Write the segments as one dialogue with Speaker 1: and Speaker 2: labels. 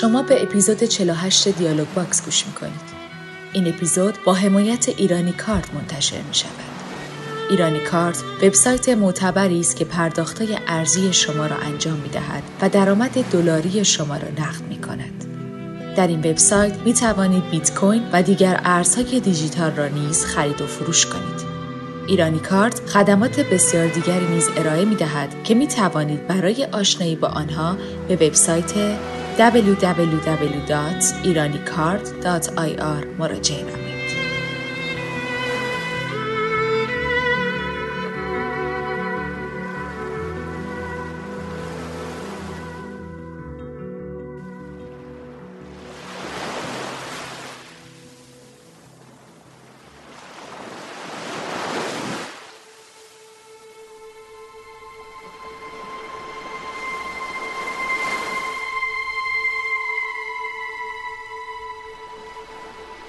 Speaker 1: شما به اپیزود 48 دیالوگ باکس گوش می‌کنید. این اپیزود با حمایت ایرانی کارت منتشر می شود. ایرانی کارت وبسایت معتبری است که پرداختهای ارزی شما را انجام می دهد و درآمد دلاری شما را نقد می کند. در این وبسایت می توانید بیت کوین و دیگر ارزهای دیجیتال را نیز خرید و فروش کنید. ایرانی کارت خدمات بسیار دیگری نیز ارائه می دهد که می توانید برای آشنایی با آنها به وبسایت www.iranicard.ir مراجعه نمایید.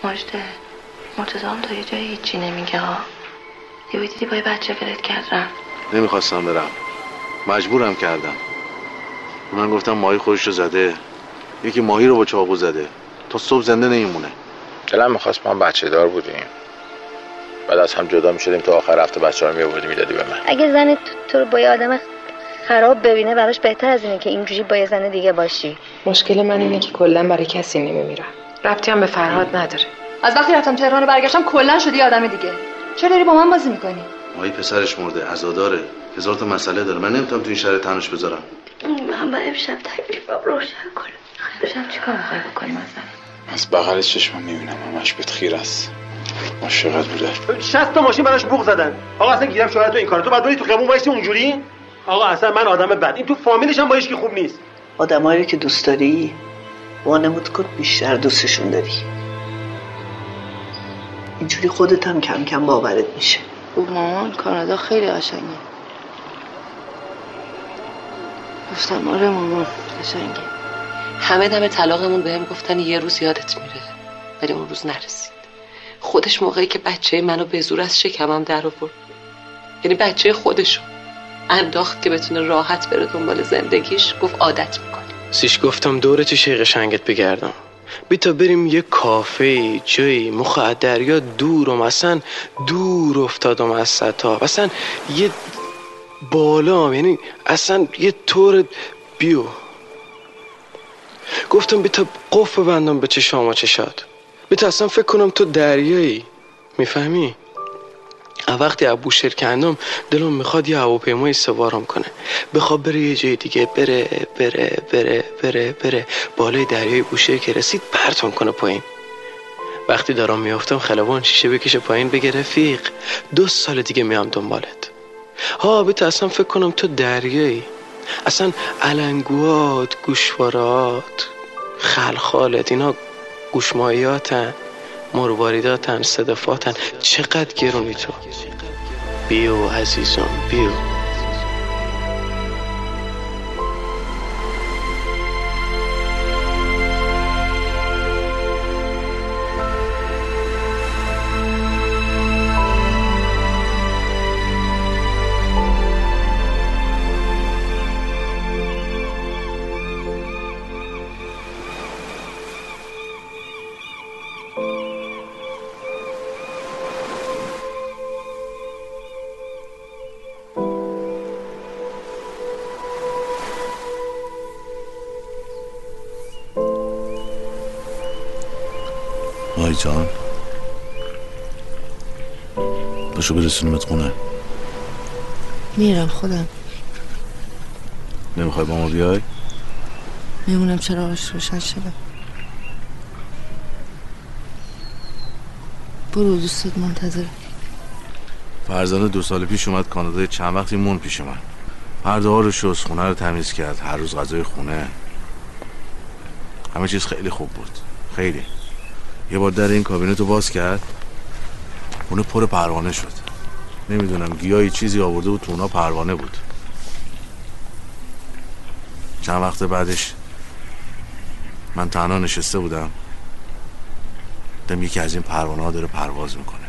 Speaker 2: ماجده مرتضی هم تا یه جایی هیچی نمیگه ها یه دیدی با یه بچه فرد کرد رفت
Speaker 3: نمی‌خواستم برم. مجبورم کردم. من گفتم ماهی خودشو زده. یکی ماهی رو با چاقو زده. تا صبح زنده نمیمونه.
Speaker 4: دلم می‌خواست ما بچه دار بودیم. بعد از هم جدا می‌شدیم تا آخر هفته بچه رو میابودی می‌دادی به من.
Speaker 5: اگه زن تو رو با یه آدم خراب ببینه براش بهتر از اینه که اینجوری با یه زن دیگه باشی.
Speaker 6: مشکل من اینه که کلا برای کسی نمیمیرم. ربطی هم به فرهاد نداره.
Speaker 7: از وقتی رفتم تهران و برگشتم کلا شدی آدم دیگه. چرا داری با من بازی می‌کنی؟
Speaker 3: ماهی پسرش مرده عزاداره. هزار تا مسئله داره. من نمی‌تونم تو این شهر تنش بذارم.
Speaker 5: من با امشب تکلیفم روشن کنم.
Speaker 2: امشب چیکار می‌خوای بکنی مثلا؟
Speaker 4: از بغل چشمم می‌بینم همش بهت خیر است. عاشقت بوده.
Speaker 8: 60 تا ماشین براش بوق زدن. آقا اصلا گیرم شوهر تو این کارو. تو بعد بری تو خیابون وایسی اونجوری؟ آقا اصلا من آدم بد. این تو فامیلش هم با که خوب نیست.
Speaker 9: آدمایی که دوست داری وانمود کن بیشتر دوستشون داری. اینجوری خودت هم کم کم باورت میشه.
Speaker 2: او مامان کانادا خیلی قشنگه. گفتم آره مامان قشنگه. همه دم طلاقمون بهم گفتن یه روز یادت میره ولی اون روز نرسید. خودش موقعی که بچه منو به زور از شکمم در آورد. یعنی بچه خودشو انداخت که بتونه راحت بره دنبال زندگیش گفت عادت می‌کنی.
Speaker 10: سیش گفتم دوره چه شیق شنگت بگردم. بی تا بریم یه کافه جایی مخ دریا دورم اصلا دور افتادم از ستا اصلا یه بالا یعنی اصلا یه طور بیو. گفتم بی تا قف ببندم به چشام و چشات. بی تا اصلا فکر کنم تو دریایی. می‌فهمی؟ وقتی ابو کندم دلم می‌خواد یه هواپیمای سوارم کنه. بخواد بره یه جای دیگه بره بره بره بره بره بالای دریای بوشهر که رسید پرتون کنه پایین. وقتی دارم میافتم خلبان شیشه بکشه پایین بگه رفیق دو سال دیگه میام دنبالت. ها بهت اصلا فکر کنم تو دریایی. اصلا علنگوات گوشوارات خلخالت اینا گوشمایاتن مرواریداتن صدفاتن. چقدر گرونی تو. بیو عزیزم بیو.
Speaker 3: باشو برسونیمت خونه.
Speaker 2: میرم خودم.
Speaker 3: نمی‌خوای با ما بیای؟
Speaker 2: میمونم چرا آش روشن شده. برو دوستت منتظر.
Speaker 3: فرزانه دو سال پیش اومد کانادا چند وقتی مون پیش من پرده ها رو شست خونه رو تمیز کرد هر روز غذای خونه. همه چیز خیلی خوب بود. خیلی. یه بار در این کابینت رو باز کرد خونه پر پروانه شد. نمی‌دونم گیاهی چیزی آورده بود تو اونا پروانه بود. چند وقت بعدش من تنها نشسته بودم. دم یکی از این پروانه ها داره پرواز می‌کنه.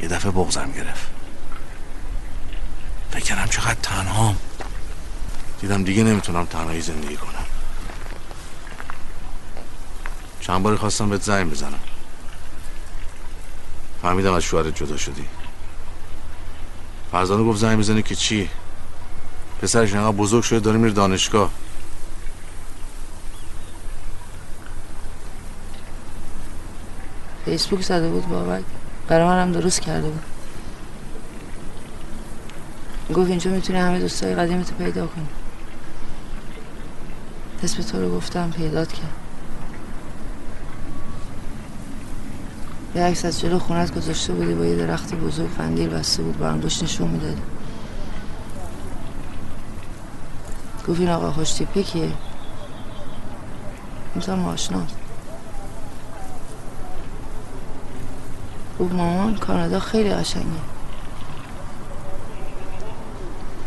Speaker 3: یه دفعه بغزم گرفت. فکر کردم چقدر تنهام. دیدم دیگه نمی‌تونم تنهایی زندگی کنم. چند باری خواستم بهت زنگ بزنم. فهمیدم از شوهرت جدا شدی. فرزانه گفت زنگ بزنی که چی؟ پسرش اینقدر بزرگ شده داره میره دانشگاه.
Speaker 2: فیسبوک زده بود بابک. برای منم درست کرده بود. گفت اینجا می‌تونی همه دوستای قدیمتو پیدا کنی. اسم تو رو گفتم پیدات کرد. یه عکس از جلو خونت گذاشته بودی با یه درخت بزرگ قندیل بسته بود با انگشت نشون می‌دادی. گفت این آقا خوش تیپه کیه گفتم آشناست. گفت مامان کانادا خیلی قشنگه.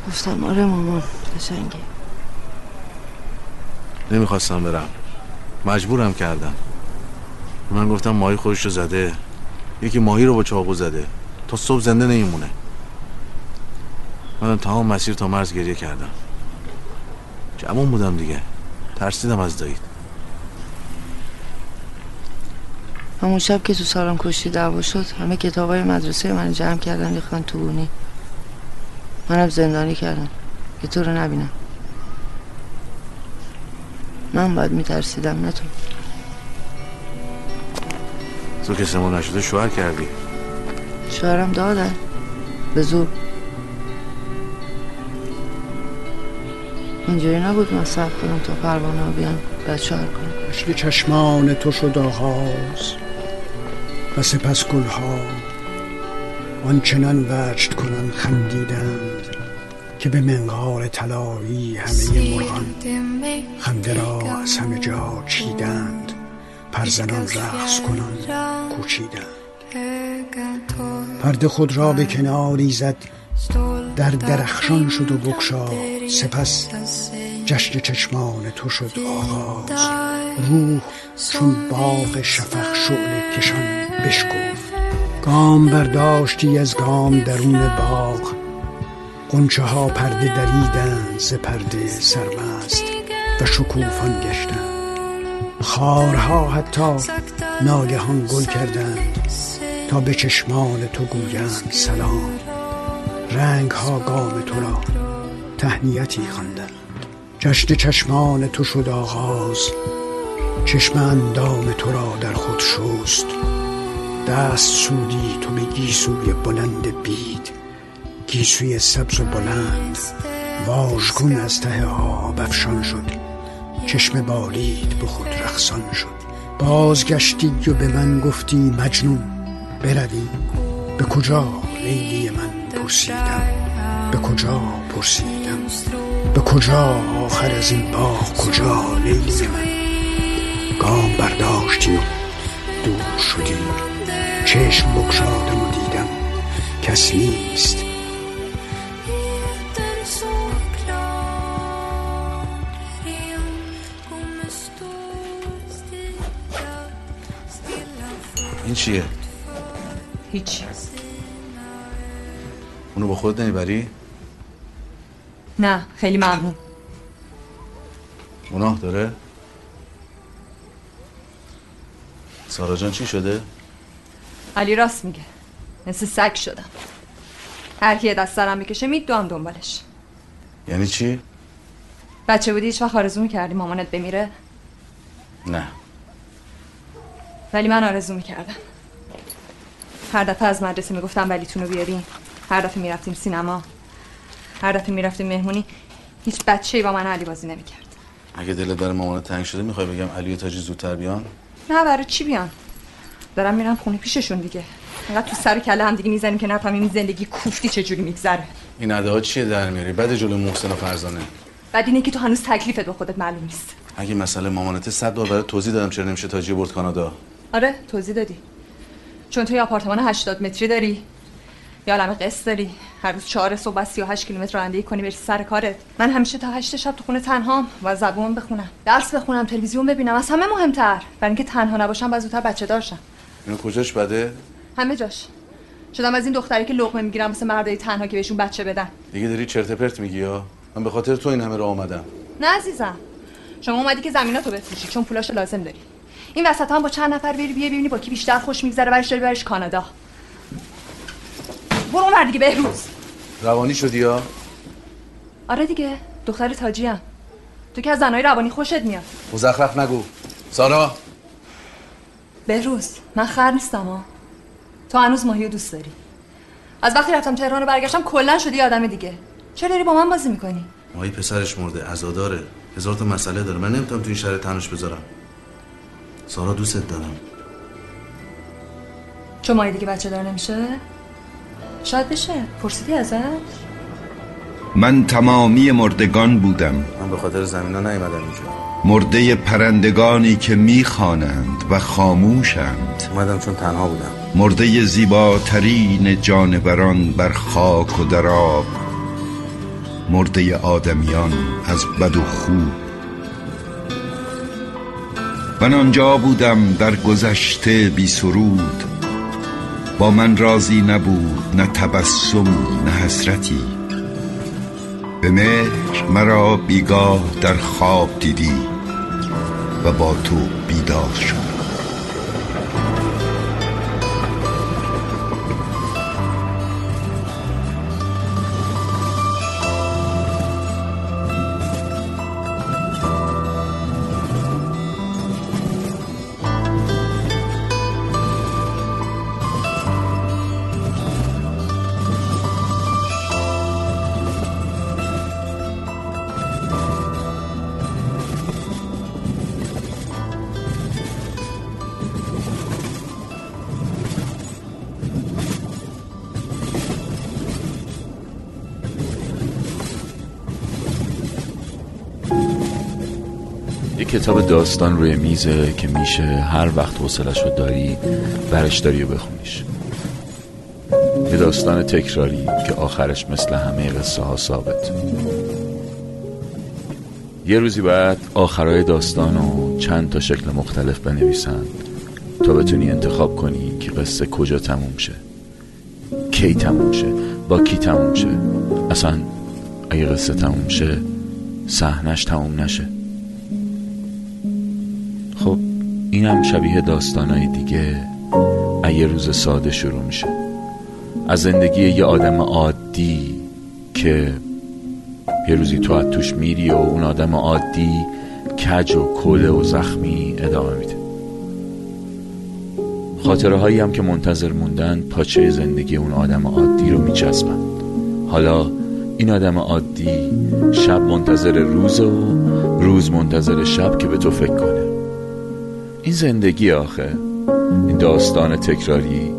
Speaker 2: گفتم آره مامان قشنگه.
Speaker 3: نمی‌خواستم برم. مجبورم کردم. من گفتم ماهی خودش رو زده. یکی ماهی رو با چاقو زده. تا صبح زنده نمیمونه. من تمام مسیر تا مرز گریه کردم. جمعون بودم دیگه. ترسیدم از دایید.
Speaker 2: همون شب که تو سالن کشتی دعوا شد همه کتاب های مدرسه من جمع کردن ریختن تو بونی. منم زندانی کردم. که تو رو نبینم. من باید میترسیدم نه تو.
Speaker 3: تو که سمون نشده شوهر کردی.
Speaker 2: شوهرم دادن به زور. اینجوری نبود من صبر کنم تا پروانه ها بیان شوهر کنم.
Speaker 11: مثل چشمان تو شد آغاز و سپس گلها آنچنان وجد کنن خندیدند که به منقار طلایی همه مرغان خنده را از همه جا چیدند. پرزنان رقص کنان کوچیدند. پرده خود را به کناری زد در درخشان شد و بکشاد سپس جشن چشمان تو شد آغاز. روح چون باغ شفق شعله کشان بشکفت. گام برداشتی از گام درون باغ. قنچه ها پرده دریدند ز پرده سرمست و شکوفان گشتند. خارها حتی ناگهان گل کردند تا به چشمان تو گویند سلام. رنگ ها گام تو را تهنیتی خواندند. جشن چشمان تو شد آغاز چشم اندام تو را در خود شست. دست سودی تو به گیسوی بلند بید گیسوی سبز و بلند. واژگون از ته آب افشان شد. چشم بالید به خود رقصان شد. بازگشتی و به من گفتی مجنون. بروی. به کجا لیلی من پرسیدم؟ به کجا پرسیدم؟ به کجا آخر از این باغ؟ کجا لیلی من؟ گام برداشتی و دور شدی. چشم بگشادم و دیدم کس نیست.
Speaker 3: چیه؟
Speaker 7: هیچی
Speaker 3: اونو با خود نمی‌بری؟
Speaker 7: نه خیلی ممنون
Speaker 3: گناه داره؟ سارا جان چی شده؟
Speaker 7: علی راست میگه مثل سگ شدم هر کی دست سرم می‌کشه میدوام دنبالش
Speaker 3: یعنی چی؟
Speaker 7: بچه بودی هیچ وقت آرزو می‌کردی مامانت بمیره
Speaker 3: نه
Speaker 7: ولی من آرزو می‌کردم. هر دفعه از مدرسه می‌گفتم ولیتون رو بیارین. هر دفعه می‌رفتیم سینما. هر دفعه می‌رفتیم مهمونی. هیچ بچه با من علی بازی نمی‌کرد.
Speaker 3: اگه دلت برای مامانت تنگ شده می‌خوای بگم علی و تاجی زودتر بیان؟
Speaker 7: نه برای چی بیان؟ دارم میرم خونه پیششون دیگه. انقدر تو سر کله هم دیگه می‌زنیم که نفهمیم این زندگی کوفتی چجوری میگذره؟
Speaker 3: این اده ها چیه در میاری؟ بعد جلو محسن و فرزانه.
Speaker 7: بعد اینه که تو هنوز تکلیفت با خودت معلوم نیست.
Speaker 3: اگه مسئله مامانته صد بار برای توضیح دادم چرا نمیشه تاجی برد کانادا.
Speaker 7: آره توضیح دادی. چون تو یه آپارتمان 80 متری داری یا عالم قسط داری هر روز چهار صبح بس 38 کیلومتر رانندگی کنی بری سر کارت. من همیشه تا 8 شب تو خونه تنهام و زبون بخونم. درس بخونم تلویزیون ببینم از همه مهمتر. برای اینکه تنها نباشم باید زودتر بچه دارشم.
Speaker 3: اینو کجاش بده؟
Speaker 7: همه جاش. شدم از این دختری که لقمه می‌گیرم مثل مردای تنها که بهشون بچه بدن.
Speaker 3: دیگه داری چرت پرت میگی یا؟ من به خاطر تو این همه راه آمدم
Speaker 7: نه عزیزم. شما اومدی که زمیناتو بفروشی چون پولاشو لازم داری. این وسط هم با چند نفر بری بیا ببینی با کی بیشتر خوش میگذره برش داری برش کانادا. برو اون دیگه بهروز.
Speaker 3: روانی شدی یا؟
Speaker 7: آره دیگه دختر تاجی هم. تو که از زنهای روانی خوشت میاد.
Speaker 3: مزخرف نگو. سارا.
Speaker 7: بهروز من خر نیستم ها تو هنوز ماهی دوست داری. از وقتی رفتم تهران رو برگشتم کلا شدی آدم دیگه. چرا داری با من بازی می‌کنی؟
Speaker 3: ماهی پسرش مرده عزاداره. هزار تا مسئله داره. من نمی‌تونم تو این شهر تنش بذارم. سارا دوستت دارم.
Speaker 7: چون ماهی دیگه بچه دار نمیشه؟ شاید بشه. پرسیدی ازش؟
Speaker 12: من تمامی مردگان بودم.
Speaker 3: من به خاطر زمینا نیومدم اینجا.
Speaker 12: مرده پرندگانی که می‌خوانند و خاموشند.
Speaker 3: اومدم چون تنها بودم.
Speaker 12: مرده زیباترین جانوران بر خاک و در آب. مرده آدمیان از بد و خوب. من آنجا بودم در گذشته بی سرود. با من راضی نبود نه تبسمی نه حسرتی. به مهر مرا بیگاه در خواب دیدی و با تو بیدار شد
Speaker 13: کتاب داستان روی میزه که میشه هر وقت حوصلش رو داری برش داری و بخونیش. یه داستان تکراری که آخرش مثل همه قصه ها ثابت. یه روزی باید آخرای داستان رو چند تا شکل مختلف بنویسن. تا بتونی انتخاب کنی که قصه کجا تموم شه. کی تموم شه؟ با کی تموم شه؟ اصلا اگه قصه تموم شه صحنش تموم نشه. اینم شبیه داستانهای دیگه یه روز ساده شروع میشه. از زندگی یه آدم عادی که یه روزی تو از توش میری و اون آدم عادی کج و کله و زخمی ادامه میده. خاطره هایی هم که منتظر موندن پاچه زندگی اون آدم عادی رو میچسبند حالا این آدم عادی شب منتظر روز و روز منتظر شب که به تو فکر کنه. این زندگی آخه این داستان تکراری.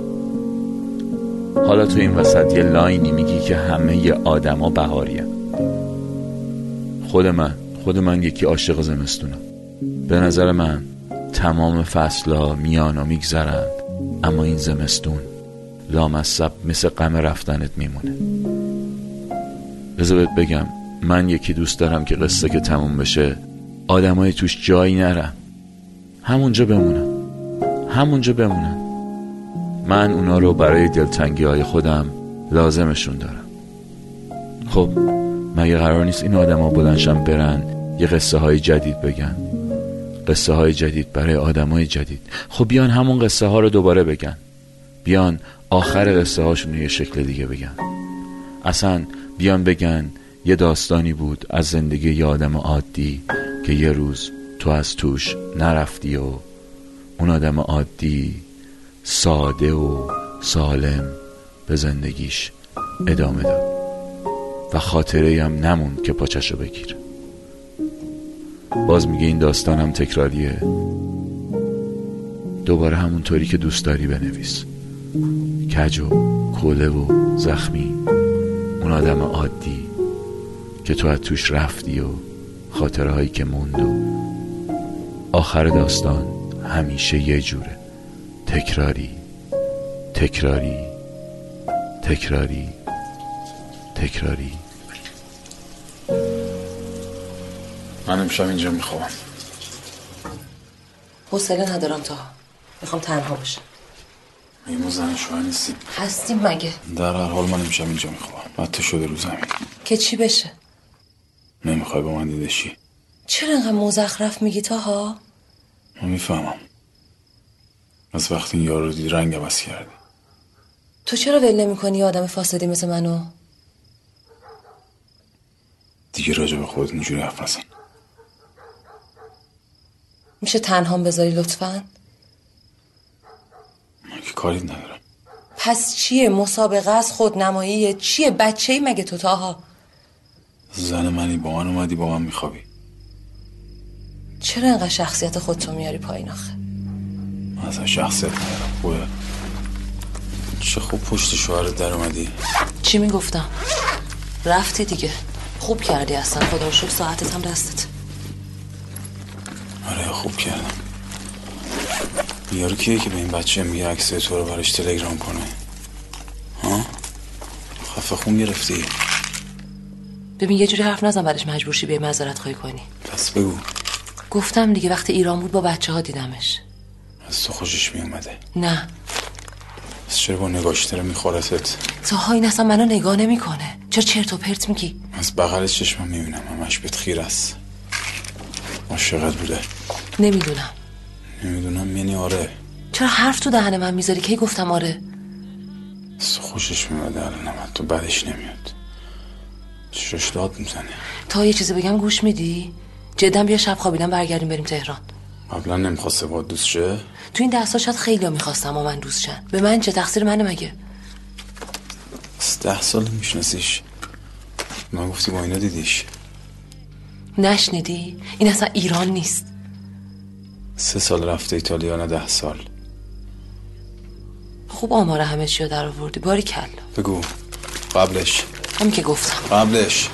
Speaker 13: حالا تو این وسط یه لاینی میگی که همه ی آدما بهاری خود من خود من یکی عاشق زمستونم. به نظر من تمام فصلا میان و میگذرند اما این زمستون لامصب مثل غم رفتنت میمونه. بذار بگم من یکی دوست دارم که قصه که تموم بشه آدمای توش جایی نرم همونجا بمونن همونجا بمونن من اونا رو برای دلتنگی های خودم لازمشون دارم. خب مگه قرار نیست این آدما بلنشن برن یه قصه های جدید بگن؟ قصه های جدید برای آدم های جدید. خب بیان همون قصه ها رو دوباره بگن. بیان آخر قصه هاشون یه شکل دیگه بگن. اصلا بیان بگن یه داستانی بود از زندگی یه آدم عادی که یه روز تو از توش نرفتی و اون آدم عادی ساده و سالم به زندگیش ادامه داد. و خاطره هم نموند که پاچشو بگیر. باز میگه این داستانم تکراریه. دوباره همونطوری که دوست داری بنویس. کج و کوله و زخمی. اون آدم عادی که تو از توش رفتی و خاطره هایی که موند و آخر داستان همیشه یه جوره. تکراری تکراری تکراری تکراری.
Speaker 14: من امشب اینجا می‌خوام
Speaker 2: حوصله ندارم تا می‌خوام تنها باشم
Speaker 14: ما زن شوهر نیستیم؟
Speaker 2: هستیم مگه؟
Speaker 14: در هر حال من امشب اینجا می‌خوام حتی شده رو زمین
Speaker 2: که چی بشه؟
Speaker 14: نمی‌خوای با من دیدشی
Speaker 2: چرا انقدر مزخرف میگی تاها
Speaker 14: من می‌فهمم. از وقتی این یارو رو دید رنگ عوض کردی.
Speaker 2: تو چرا ول نمی‌کنی آدم فاسدی مثل منو؟
Speaker 14: دیگه راجع به خودت اینجوری حرف نزن.
Speaker 2: میشه تنهام بذاری لطفا؟
Speaker 14: من که کاری ندارم.
Speaker 2: پس چیه؟ مسابقه از خودنماییه؟ چیه؟ بچه ای مگه تو تاها
Speaker 14: زن منی با من اومدی با من میخوابی.
Speaker 2: چرا انقدر شخصیت خودتو میاری پایین آخه؟
Speaker 14: من اصلا شخصیت ندارم. خوبه. چه خوب پشت شوهرت در اومدی.
Speaker 2: چی می‌گفتم؟ رفتی دیگه. خوب کردی اصلا. خدا رو شکر ساعتت هم دستت.
Speaker 14: آره خوب کردم. یارو کیه که به این بچه میگه عکس تو رو براش تلگرام کنه؟ ها؟ خفه خون گرفتی.
Speaker 2: ببین یه جوری حرف نزن بعدش مجبور شی به معذرت خواهی کنی.
Speaker 14: پس بگو.
Speaker 2: گفتم دیگه وقتی ایران بود با بچه ها دیدمش.
Speaker 14: از تو خوشش میومده
Speaker 2: نه.
Speaker 14: پس چرا با نگاش داره میخورتت
Speaker 2: تاها این اصلا منو نگاه نمی‌کنه. چرا چرت و پرت میگی؟
Speaker 14: از بغل چشمم می‌بینم. همش بهت خیر است. عاشقت بوده.
Speaker 2: نمی‌دونم.
Speaker 14: نمی‌دونم. یعنی آره.
Speaker 2: چرا حرف تو دهن من می‌ذاری؟ کی گفتم آره؟
Speaker 14: از تو خوشش میومده الان هم تو بدش نمیاد. چشاش داد می‌زنه.
Speaker 2: تا یه چیزی بگم گوش میدی؟ جدا بیا شب خوابیدن برگردیم بریم تهران.
Speaker 14: قبلا نمی‌خواسته با دوست شه؟
Speaker 2: تو این ده سال شاید خیلی ها می‌خواستم و من دوست شن. به من چه؟ تقصیر منه مگه؟
Speaker 14: از ده سال میشناسیش. من گفتی با اینا دیدیش.
Speaker 2: نشنیدی؟ این اصلا ایران نیست.
Speaker 14: سه سال رفته ایتالیا نه ده سال.
Speaker 2: خوب آمار همه چی رو در آوردی. باری کلا.
Speaker 14: بگو. قبلش.
Speaker 2: همین که گفتم.
Speaker 14: قبلش.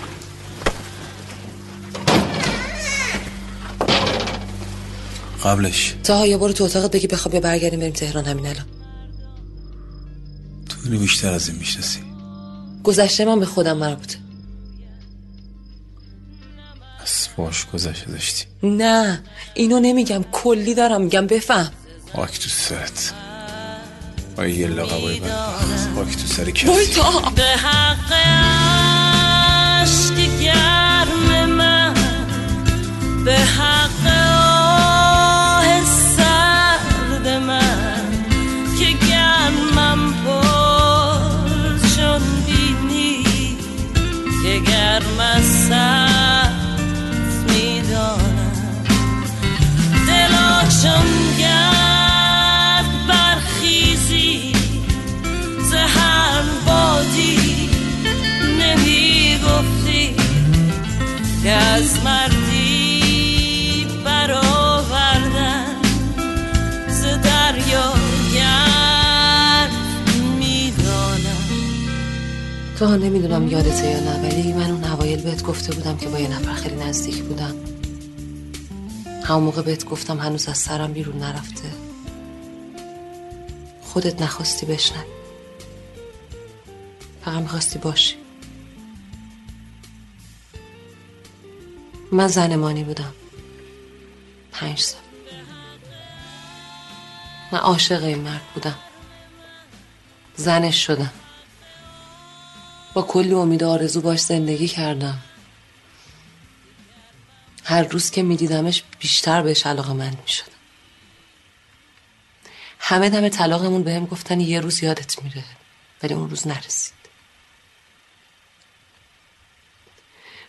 Speaker 14: قبلش.
Speaker 2: تا یا برو تو اتاقت بگی بخواب یا برگردیم بریم تهران همین الان.
Speaker 14: تو اینو بیشتر از این می‌شناسی.
Speaker 2: گذشته من به خودم مربوطه
Speaker 14: بس باش گذشته داشتی.
Speaker 2: نه اینو نمیگم کلی دارم میگم بفهم.
Speaker 14: خاک تو سرت. آی یه لقبای خاک تو سر کسی.
Speaker 2: وای تا
Speaker 15: به حق عشق گرم من. به حق
Speaker 2: تو ها نمی‌دونم یادته یا نه ولی من اون اوایل بهت گفته بودم که با یه نفر خیلی نزدیک بودم. همون موقع بهت گفتم هنوز از سرم بیرون نرفته. خودت نخواستی بشنوی. فقط می‌خواستی باشی. من زنمانی بودم. پنج سال. من عاشق این مرد بودم. زنش شدم. با کلی امید آرزو باش زندگی کردم. هر روز که میدیدمش بیشتر بهش علاقه من می‌شدم. همه دم طلاقمون بهم گفتن یه روز یادت میره ولی اون روز نرسید.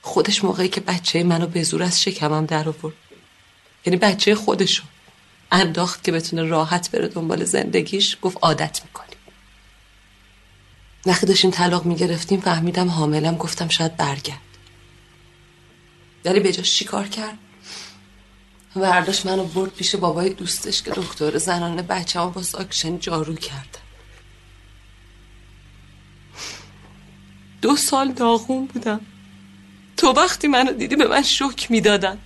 Speaker 2: خودش موقعی که بچه منو به زور از شکمم در آورد. یعنی بچه خودشو انداخت که بتونه راحت بره دنبال زندگیش گفت عادت می‌کنی وقتی داشتیم طلاق می‌گرفتیم فهمیدم حاملم گفتم شاید برگرد. ولی به جاش چیکار کرد؟ ورداشت منو برد پیش بابای دوستش که دکتر زنانه بچه با ساکشن جارو کردن دو سال داغون بودم. تو وقتی منو دیدی به من شک می‌دادن.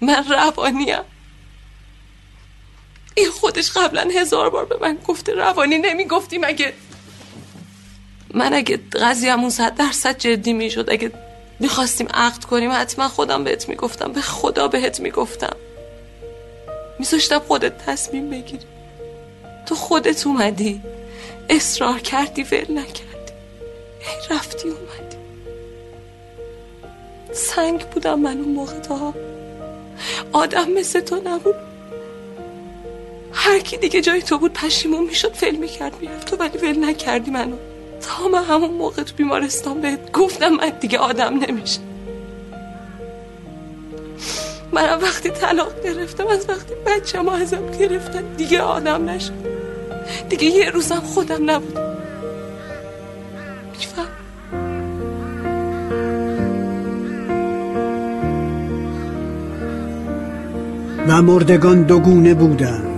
Speaker 2: من روانیم. این خودش قبلا هزار بار به من گفته روانی نمی‌گفتی مگه؟ من اگه قضیهمون صد درصد جدی می‌شد اگه می‌خواستیم عقد کنیم حتما خودم بهت می‌گفتم به خدا بهت می‌گفتم. میذاشتم خودت تصمیم بگیری. تو خودت اومدی. اصرار کردی ول نکردی. ای رفتی اومدی. سنگ بودم من اون موقع تا آدم مثل تو نبود.
Speaker 7: هر کی دیگه جای تو بود پشیمون می‌شد فیلم می‌کرد می‌رفت. تو ولی ول نکردی منو. تا من همون موقع تو بیمارستان بهت گفتم من دیگه آدم نمیشه من وقتی طلاق گرفتم از وقتی بچه ما ازم گرفتن دیگه آدم نشد دیگه یه روزم خودم نبودم. میفهم
Speaker 11: و مردگان دوگونه بودند.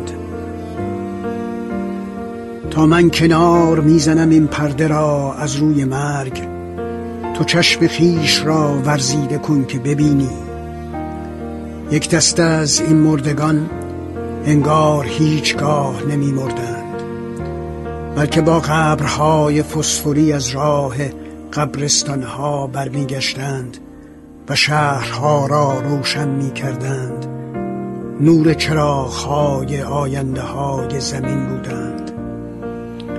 Speaker 11: تا من کنار می‌زنم این پرده را از روی مرگ تو چشم خیش را ورزیده کن که ببینی. یک دسته از این مردگان انگار هیچگاه نمی مردند بلکه با قبرهای فسفوری از راه قبرستانها برمیگشتند و شهرها را روشن می کردند. نور چراغهای آینده های زمین بودند.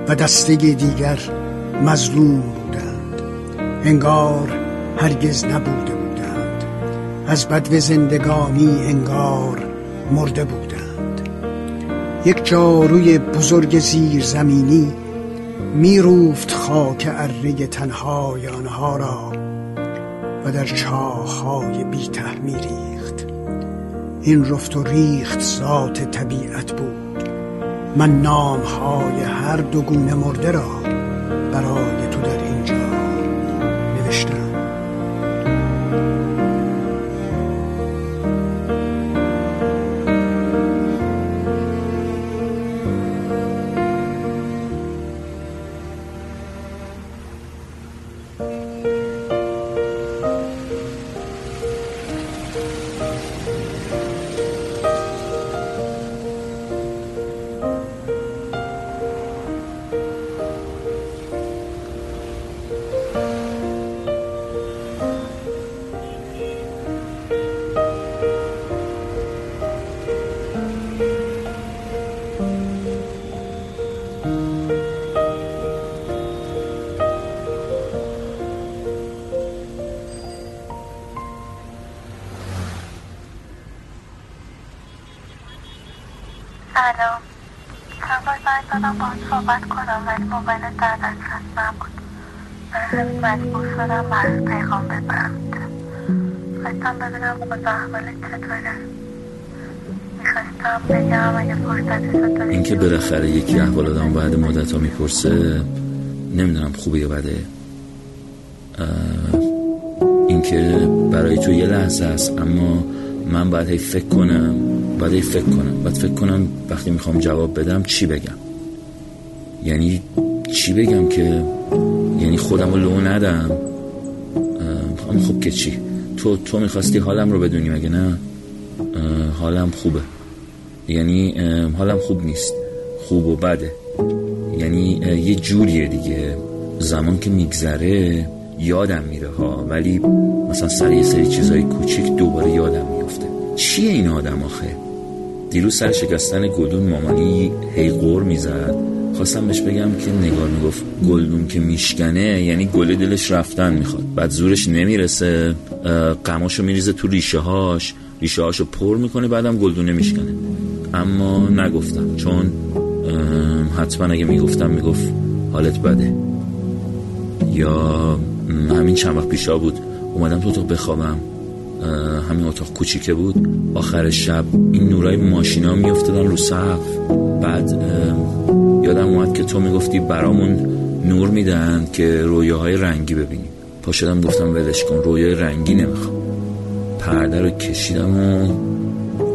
Speaker 11: و دسته دیگر مظلوم بودند انگار هرگز نبوده بودند. از بدو زندگانی انگار مرده بودند. یک جاروی بزرگ زیر زمینی میروفت خاک اره تنهای آنها را و در چاههای بی ریخت. این رفت و ریخت ذات طبیعت بود. من نامهای هر دو گونه مرده را برای
Speaker 16: بار باید دادم با صحبت کنم ولی موبایل در دسترس نبود. برای همین مجبور شدم برای پیغام ببرم. خواستم ببینم احوالت چطوره. می‌خواستم بگم اگه
Speaker 13: اینکه بالاخره یکی احوال آدم بعد مدت ها می‌پرسه نمی‌دونم خوبه یا بده. اینکه برای تو یه لحظه است اما من باید هی فکر کنم باید هی فکر کنم. باید فکر کنم وقتی می‌خوام جواب بدم چی بگم. یعنی چی بگم که یعنی خودم رو لو ندم؟ اما خب که چی؟ تو تو می‌خواستی حالم رو بدونی مگه نه؟ حالم خوبه. یعنی حالم خوب نیست. خوب و بده. یعنی یه جوریه دیگه. زمان که میگذره یادم میره ها. ولی مثلا سر یه سری چیزای کوچیک دوباره یادم میفته چیه این آدم آخه؟ دیروز سر شکستن گلدون مامانی هی قور می‌زد. خواستم بهش بگم که نگار می‌گفت گلدون که میشکنه یعنی گل دلش رفتن می‌خواد. بعد زورش نمی‌رسه قماشو میریزه تو ریشه هاش ریشه هاشو پر می‌کنه بعدم گلدونه میشکنه. اما نگفتم چون حتما اگه می‌گفتم می‌گفت حالت بده. یا همین چند وقت پیشا بود اومدم تو اتاق بخوابم. همین اتاق کوچیکه بود. آخر شب این نورای ماشینا میافتادن رو سقف. بعد یادم اومد که تو می‌گفتی برامون نور میدن که رویاهای رنگی ببینیم. پا شدم گفتم ولش کن رویای رنگی نمی‌خوام. پرده رو کشیدم و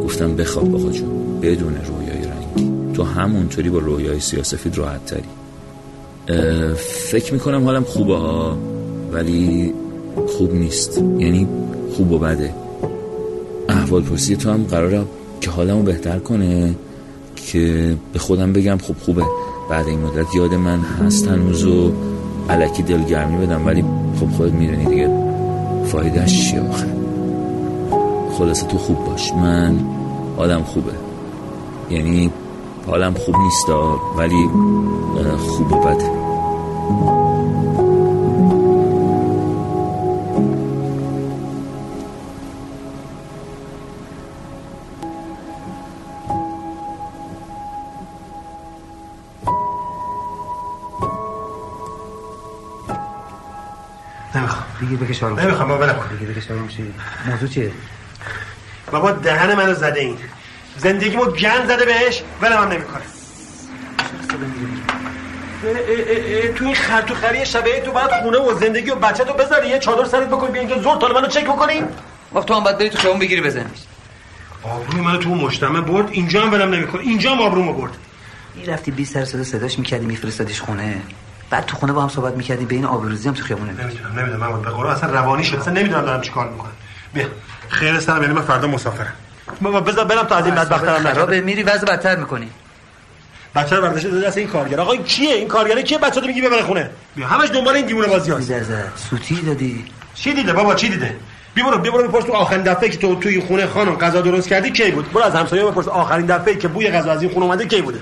Speaker 13: گفتم بخواب بخوا جون. بدون رویای رنگی. تو همونطوری با رویای سیاسفید راحت تری. فکر می‌کنم حالم خوبه ها ولی خوب نیست. یعنی خوب و بده. احوال پرسی تو هم قراره که حالمو بهتر کنه. که به خودم بگم خوب خوبه. بعد این مدت یاد من هست هنوز و علکی دلگرمی بدم ولی خب خودت می‌دونی دیگه فایدهش چیه آخه. خلاصه تو خوب باش. من حالم خوبه. یعنی حالم خوب نیست ولی خوب و بده.
Speaker 17: دیگه بکش آروم
Speaker 8: نمی‌خوام بابا ولم کن
Speaker 17: دیگه بکش آروم شی موضوع چیه؟
Speaker 8: بابا دهن منو زده این. زندگیمو گند زده بهش ولم هم نمی‌کنه. تو این خر تو خری شبه تو بعد خونه و زندگی و بچه تو بذاری. یه چادر سرت بکنی بیا اینجا زور تال منو چک بکنی.
Speaker 17: وقت تو هم باید بری تو خیابون بگیری بزنی
Speaker 8: آبروی منو تو مجتمع برد اینجا هم ولم نمی‌کنه. اینجا هم آبرومو برد.
Speaker 17: رفتی 20 سر صدا صداش می‌کردی میفرستادیش خونه. بعد تو خونه با هم صحبت می‌کردی بین آبروزی هم تو خیابون
Speaker 8: نمی‌دونم نمی‌دونم من به قرآن اصلا روانی شد. اصلا نمی‌دونم دارم چیکار می‌کنم. بیا. خیر سرم یعنی من فردا مسافرم. بابا بذار برم تا از این بدبخترم
Speaker 17: خراب میری وضع بدتر می‌کنی.
Speaker 8: بچه رو برداشته داده دست این کارگر آقا کیه؟ این کارگره کیه؟ بچه رو میگی ببره خونه. بیا. همش دنبال این دیوونه بازی هست
Speaker 17: سوتی دادی.
Speaker 8: چی دیده بابا؟ چی دیده؟ بی برو بی برو بپرس تو آخرین دفعه که تو توی خونه خانم غذا درست کردی کی بود؟ برو از همسایه بپرس آخرین دفعه که بوی غذا از این خونه اومده کی بوده؟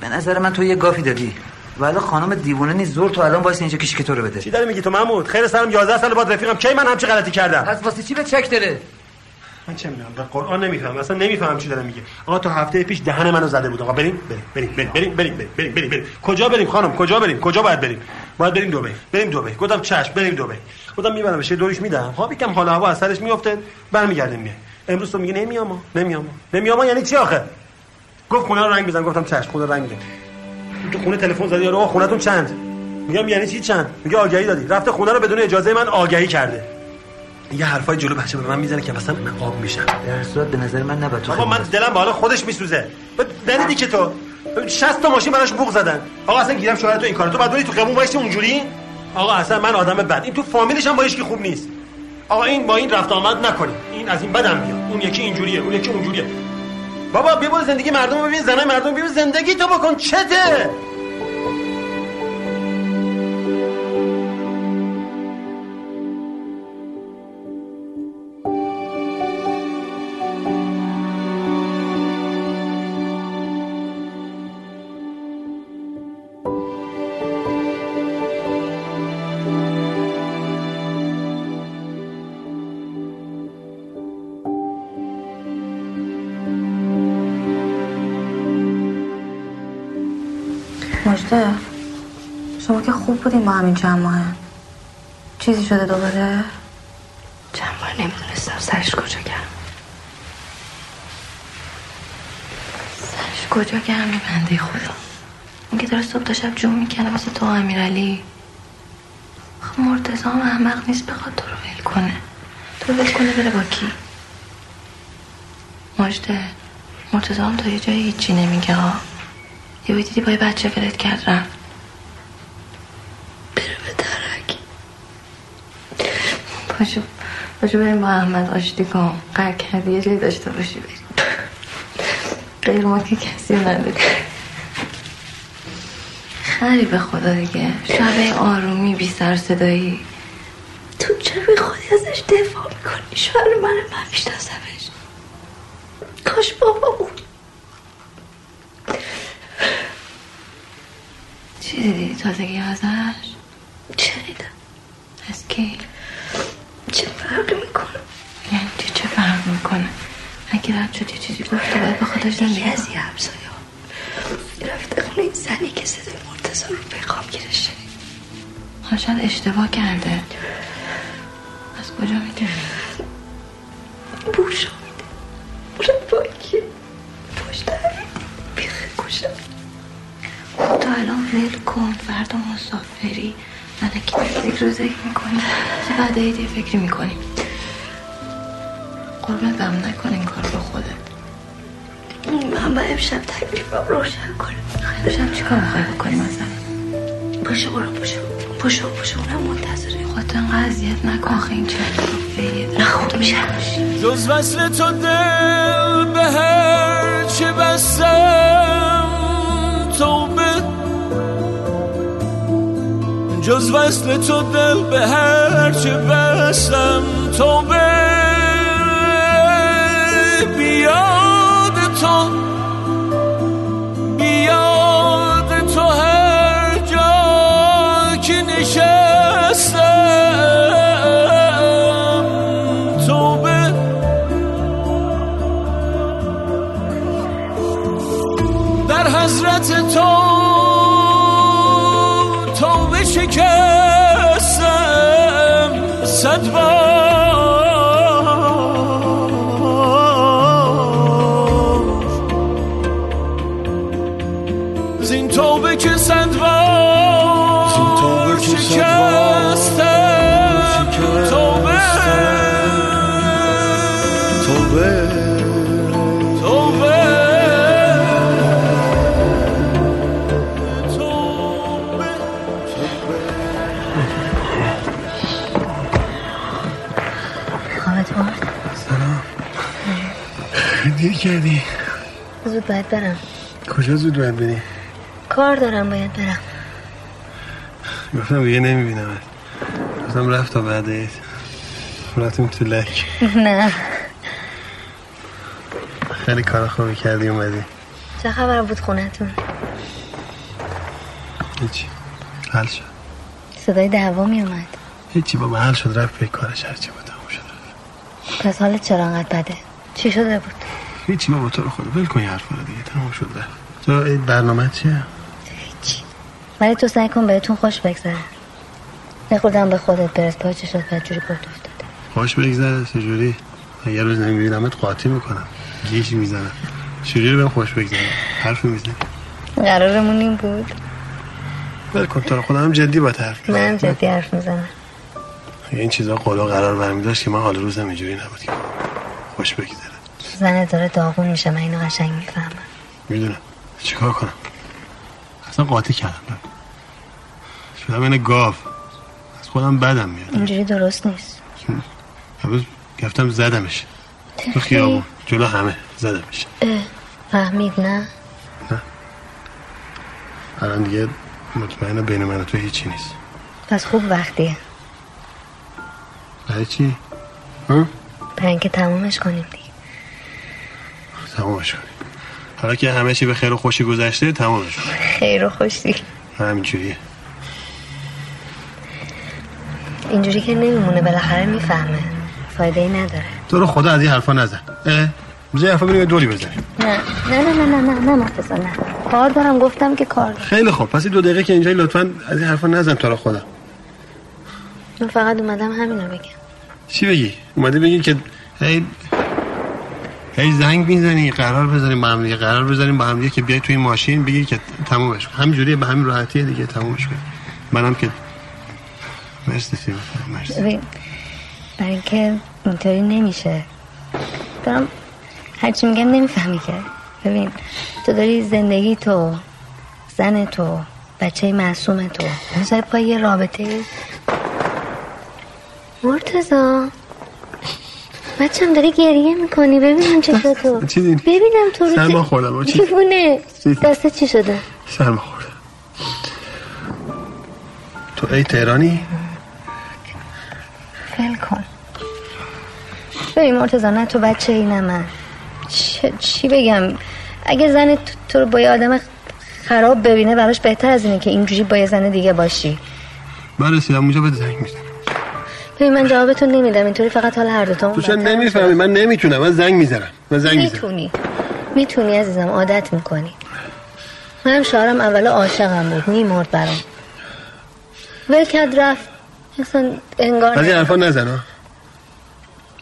Speaker 17: به نظر من تو یه گافی دادی. ولی خانم دیوونه نیست. زور تو الان واسه اینجا کشی که تو رو بده.
Speaker 8: چی داری میگی تو محمود؟ خیر سرم 11 سال بعد رفیقم. کی من همچی غلطی کردم؟
Speaker 17: پس واسه چی به چک داره؟
Speaker 8: من چه می‌دونم؟ به قرآن نمیفهم اصلا نمیفهم چی داره میگه. آقا تا هفته پیش دهن منو زده بود. آقا بریم بریم بریم بریم بریم بریم بریم بریم بریم کجا بریم خانم؟ کجا بریم؟ کجا باید بریم؟ باید بریم دبی. بریم دبی. گفتم چشم بریم دبی. گفتم می‌برم بشه دوریش میدم. خب یکم حال هوا از سرش میفته برمیگردیم میای امروز تو میگی نمیام نمیام نمیام یعنی چی آخه؟ گفت خونه رنگ بزن. گفتم چشم خونه رنگ میزن تو خونه تلفن زدی آقا خونتون چند؟ میگم یعنی چی چند؟ میگه آگهی دادی. رفته خونه رو بدون اجازه من آگهی کرده. یه حرفای جلو بچه به من می‌زنه که مثلا من آب میشم.
Speaker 17: در صورت به نظر من نباید
Speaker 8: آقا من دلم حال خودش میسوزه. ندیدی که تو 60 تا ماشین براش بوق زدن. آقا اصلا گیرم شوهر تو این کارو. تو بعد بری تو خیابون وایسی اونجوری؟ آقا اصلا من آدم بد. این تو فامیلش هم با کی خوب نیست. آقا این با این رفت آمد نکنی. این از این بدم میاد اون یکی اینجوریه اون یکی اونجوریه. بابا بیا زندگی مردم رو ببین زنای مردم ببین زندگی تو بکن چته؟
Speaker 1: بودین با همین چند ماه چیزی شده دوباره؟
Speaker 18: چند ماه نمی‌دونستم. سرش کجا گرم؟ سرش کجا گرمی بنده خدا. اون که داره صبح تا شب جون می‌کنه واسه تو امیرعلی. خب مرتضا هم احمق نیست بخواد تو رو ول کنه. تو رو ول کنه بره با کی؟ مجده مرتضا هم تا یه جایی هیچی نمیگه ها. یه دیدی با یه بچه فرد کرد رفت بره به درک پاشو پاشو بریم با احمد آشتی کن. قرار کردی یه جایی داشته باشی بریم. غیر ما که کسی نداری خری به خدا دیگه. شبه آرومی بی سر صدایی. تو چرا بی خودی ازش دفاع می‌کنی؟ شوهر من من میشناسمش. کاش بابا بود. چی دیدی؟ تازگی ازش؟ شنیدم از کی؟ چه فرقی می‌کنه؟ یعنی چی چه فرق می‌کنه؟ اگه رد شد یه چیزی گفته؟ باید به خودش زندگی از یه همسایه رفته خونه این زنی که صدای مرتضا رو پیغام گیرش شاید اشتباه کرده. از کجا می‌دونی؟ بوشا میده. بوشا پشت همیده بیخه کشم تو الان ول کن فردا مسافری. ملکی فکر رو ذکر می‌کنی چه بعد یه فکری می‌کنی. قربونت غم نکن این کار با خودت. من با امشب تکلیفم روشن کنم. امشب چی کار می‌خوای بکنی مثلا؟ باشه برو باشه باشه باشه اونم منتظره خودت انقدر اذیت نکن. آخه این چه نه خوب میشه
Speaker 19: جز وصل تو دل به هر چه بستم توبه جز وصل تو دل به هر چه بستم توبه 你要的痛 که صد بار شکستم. توبه.
Speaker 20: توبه.
Speaker 19: توبه.
Speaker 5: خوابت برد؟
Speaker 21: سلام. دیر کردی.
Speaker 5: زود باید برم.
Speaker 21: کجا زود باید بری؟
Speaker 5: کار دارم باید برم.
Speaker 21: گفتم دیگه نمی‌بینم. گفتم رفت تا بعد رفتیم تو لک.
Speaker 5: نه.
Speaker 21: خیلی کار خوبی کردی اومدی.
Speaker 5: چه خبر بود خونتون؟
Speaker 21: هیچی. حل شد.
Speaker 5: صدای دعوا می اومد.
Speaker 21: هیچی بابا حل شد. رفت به کارش. هرچی بود تموم شد.
Speaker 5: پس حالت چرا انقدر بده؟ چی شده بود؟
Speaker 21: هیچی بابا تو رو خدا. ول کن رو دیگه. تموم شد رفت. تو این برنامه چیه؟
Speaker 5: ولی تو سعی کن بهتون خوش بگذره. نخوردم به خودت برس. پای چشات بدجوری پرت افتاده
Speaker 21: خوش بگذره. چجوری؟ یه روز نمیبینمت قاطی می‌کنم. گیش می‌زنم. چجوری بهم خوش بگذره؟ حرف می‌زنی.
Speaker 5: قرارمون این بود.
Speaker 21: ول کن. تو رو هم جدی با حرف
Speaker 5: من جدی حرف می‌زنم.
Speaker 21: این چیزا قولا قرار برمی داشت که من حال روزم اینجوری نبود که خوش بگذره.
Speaker 5: زنت داره داغون میشه. من اینو قشنگ می‌فهمم.
Speaker 21: می‌دونم. چیکار کنم؟ اصلا قاطی کردم. شدم گاو. از خودم بدم میاد.
Speaker 5: اینجوری درست نیست.
Speaker 21: امروز گفتم زدمش. تو خیابون. جلو همه. زدمش.
Speaker 5: فهمید نه؟
Speaker 21: الان دیگه مطمئنه بین من و تو هیچی نیست.
Speaker 5: پس خوب وقتیه.
Speaker 21: برای چی؟
Speaker 5: برای اینکه تمومش کنیم دیگه.
Speaker 21: تمامش کنیم. حالا که همه چی به خیر و خوشی گذشته تمامش کنیم.
Speaker 5: خیر و خوشی.
Speaker 21: همینجوریه.
Speaker 5: اینجوری که نمیمونه بالاخره می‌فهمه. فایده ای نداره.
Speaker 21: تو رو خدا از این حرفا نزن. اه؟ بذار یه حرفا بریم یه دوری بزنیم.
Speaker 5: نه. نه نه نه نه نه نه مرتضی نه. کار دارم گفتم که کار دارم.
Speaker 21: خیلی خوب. پس این دو دقیقه که اینجا لطفا از این حرفا نزن تو رو خدا.
Speaker 5: من فقط اومدم همینو بگم.
Speaker 21: چی بگی؟ اومدی بگی که هی هی زنگ می‌زنی قرار بزنیم با هم دیگه قرار بزنیم با هم دیگه که بیای توی این ماشین بگی که تمومش کن. همینجوریه به همین راحتیه دیگه تمومش کن. منم که مرسی سیما مرسی.
Speaker 5: برای اینکه اینطوری نمیشه. دارم هرچی میگم نمی‌فهمی که. ببین تو داری زندگی تو زن تو بچه معصوم تو. می‌ذاری پای یه رابطه. مرتزا بچم داری گریه می‌کنی. ببینم چطور تو؟ ببینم تو رو
Speaker 21: سرما
Speaker 5: چه-
Speaker 21: خوردم؟
Speaker 5: دیوونه
Speaker 21: چی؟
Speaker 5: دسته چی شده؟
Speaker 21: سرما خوردم. تو ای تهرانی؟
Speaker 5: فل کن. ببین مرتزا نه تو بچه ای نه من. چه- چی بگم؟ اگه زن تو- تو رو با یه آدم خراب ببینه براش بهتر از اینه که اینجوری با یه زن دیگه باشی.
Speaker 21: من رسیدم اونجا به زنگ می‌زنم.
Speaker 5: ببین من جوابتون نمیدم اینطوری فقط حال هر دوتامون
Speaker 21: تو
Speaker 5: بدتر
Speaker 21: نمی‌فهمی؟ من نمی‌تونم من زنگ می‌زنم من زنگ می‌زنم.
Speaker 5: می‌تونی. می‌تونی عزیزم عادت می‌کنی. منم شوهرم اول عاشقم بود میمرد برام. ول کرد رفت. اصلا انگار
Speaker 21: از این حرفا نزن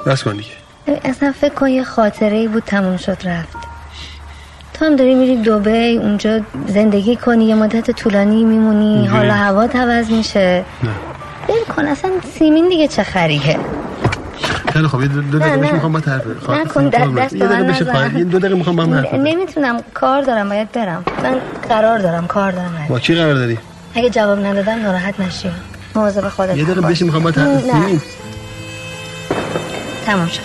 Speaker 21: بس کن دیگه.
Speaker 5: اصلا فکر کن یه خاطره ای بود تموم شد رفت. تو هم داری میری دوبی اونجا زندگی کنی یه مدت طولانی میمونی؟ حالا هوا عوض میشه.
Speaker 21: نه.
Speaker 5: کن اصلا سیمین دیگه چه خریه؟
Speaker 21: خیلی خب یه دو, دقیقه می‌خوام با برم. خواهد
Speaker 5: نکن، دست-
Speaker 21: کار
Speaker 5: دست به من نزن.
Speaker 21: دو دقیقه می‌خوام با حرف بزنم.
Speaker 5: نمی‌تونم کار دارم باید برم. من قرار دارم کار دارم.
Speaker 21: با کی قرار داری؟
Speaker 5: اگه جواب ندادم ناراحت نشی. مواظب خودت
Speaker 21: یه دقیقه. بشی می‌خوام با طرف
Speaker 5: نه. تمام شد.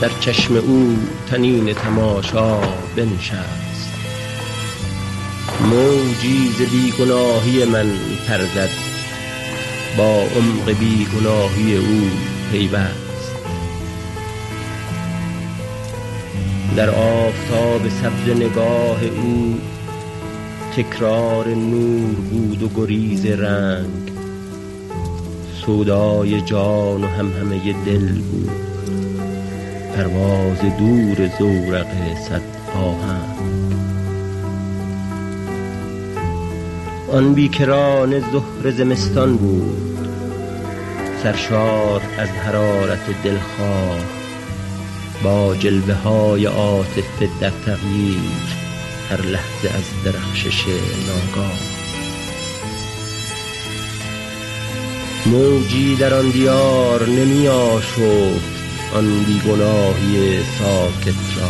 Speaker 22: در چشم او تنین تماشا بنشست. موجی ز بیگناهی من پرزد. با عمق بیگناهی او پیوست. در آفتاب سبز نگاه او تکرار نور بود و گریز رنگ. سودای جان و همهمه دل بود. پرواز دور زورق صد آهنگ. آن بیکران زهر زمستان بود. سرشار از حرارت دلخواه. با جلوه های عاطفه در تغییر هر لحظه از درخشش ناگاه. موجی در آن دیار نمی آشفت آن بیگناهی ساکت را.